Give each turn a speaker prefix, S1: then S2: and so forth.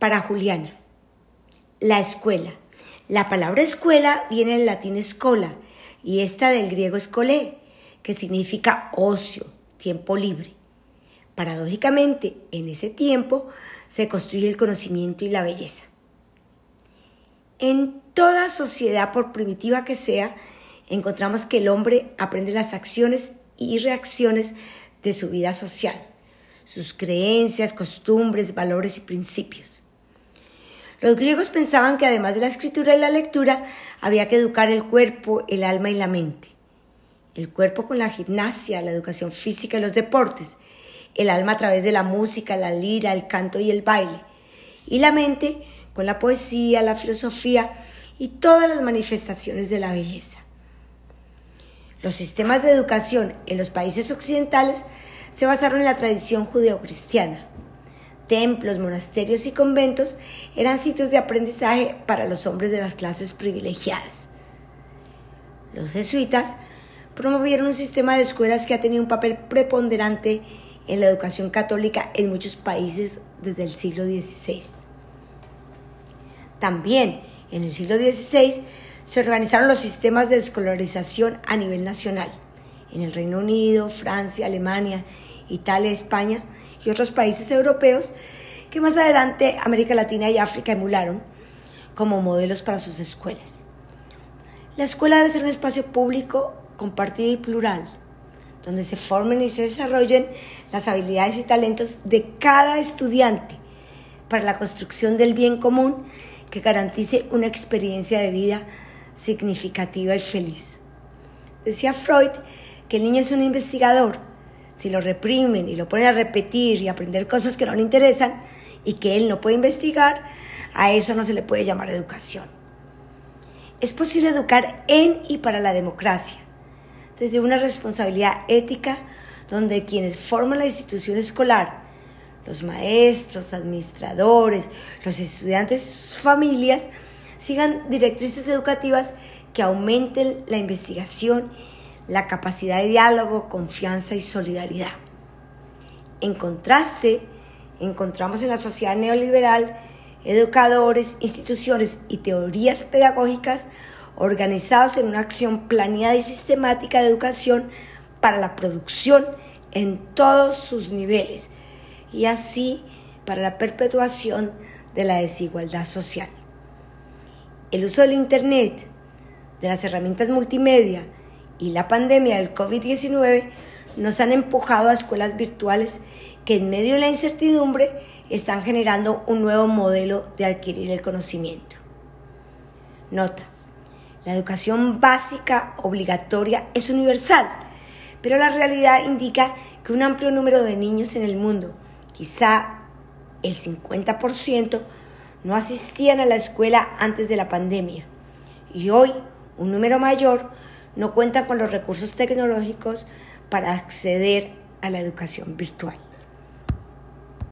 S1: Para Juliana, la escuela. La palabra escuela viene del latín escola y esta del griego escolé, que significa ocio, tiempo libre. Paradójicamente, en ese tiempo se construye el conocimiento y la belleza. En toda sociedad, por primitiva que sea, encontramos que el hombre aprende las acciones y reacciones de su vida social, sus creencias, costumbres, valores y principios. Los griegos pensaban que además de la escritura y la lectura, había que educar el cuerpo, el alma y la mente. El cuerpo con la gimnasia, la educación física y los deportes. El alma a través de la música, la lira, el canto y el baile. Y la mente con la poesía, la filosofía y todas las manifestaciones de la belleza. Los sistemas de educación en los países occidentales se basaron en la tradición judeocristiana templos, monasterios y conventos eran sitios de aprendizaje para los hombres de las clases privilegiadas. Los jesuitas promovieron un sistema de escuelas que ha tenido un papel preponderante en la educación católica en muchos países desde el siglo XVI. También en el siglo XVI se organizaron los sistemas de escolarización a nivel nacional. En el Reino Unido, Francia, Alemania, Italia, España y otros países europeos que más adelante América Latina y África emularon como modelos para sus escuelas. La escuela debe ser un espacio público, compartido y plural, donde se formen y se desarrollen las habilidades y talentos de cada estudiante para la construcción del bien común que garantice una experiencia de vida significativa y feliz. Decía Freud que el niño es un investigador si lo reprimen y lo ponen a repetir y aprender cosas que no le interesan y que él no puede investigar, a eso no se le puede llamar educación. Es posible educar en y para la democracia, desde una responsabilidad ética donde quienes forman la institución escolar, los maestros, administradores, los estudiantes sus familias, sigan directrices educativas que aumenten la investigación la capacidad de diálogo, confianza y solidaridad. En contraste, encontramos en la sociedad neoliberal educadores, instituciones y teorías pedagógicas organizados en una acción planeada y sistemática de educación para la producción en todos sus niveles y así para la perpetuación de la desigualdad social. El uso del Internet, de las herramientas multimedia, y la pandemia del COVID-19 nos han empujado a escuelas virtuales que en medio de la incertidumbre están generando un nuevo modelo de adquirir el conocimiento. Nota, la educación básica obligatoria es universal, pero la realidad indica que un amplio número de niños en el mundo, quizá el 50%, no asistían a la escuela antes de la pandemia y hoy un número mayor no cuentan con los recursos tecnológicos para acceder a la educación virtual.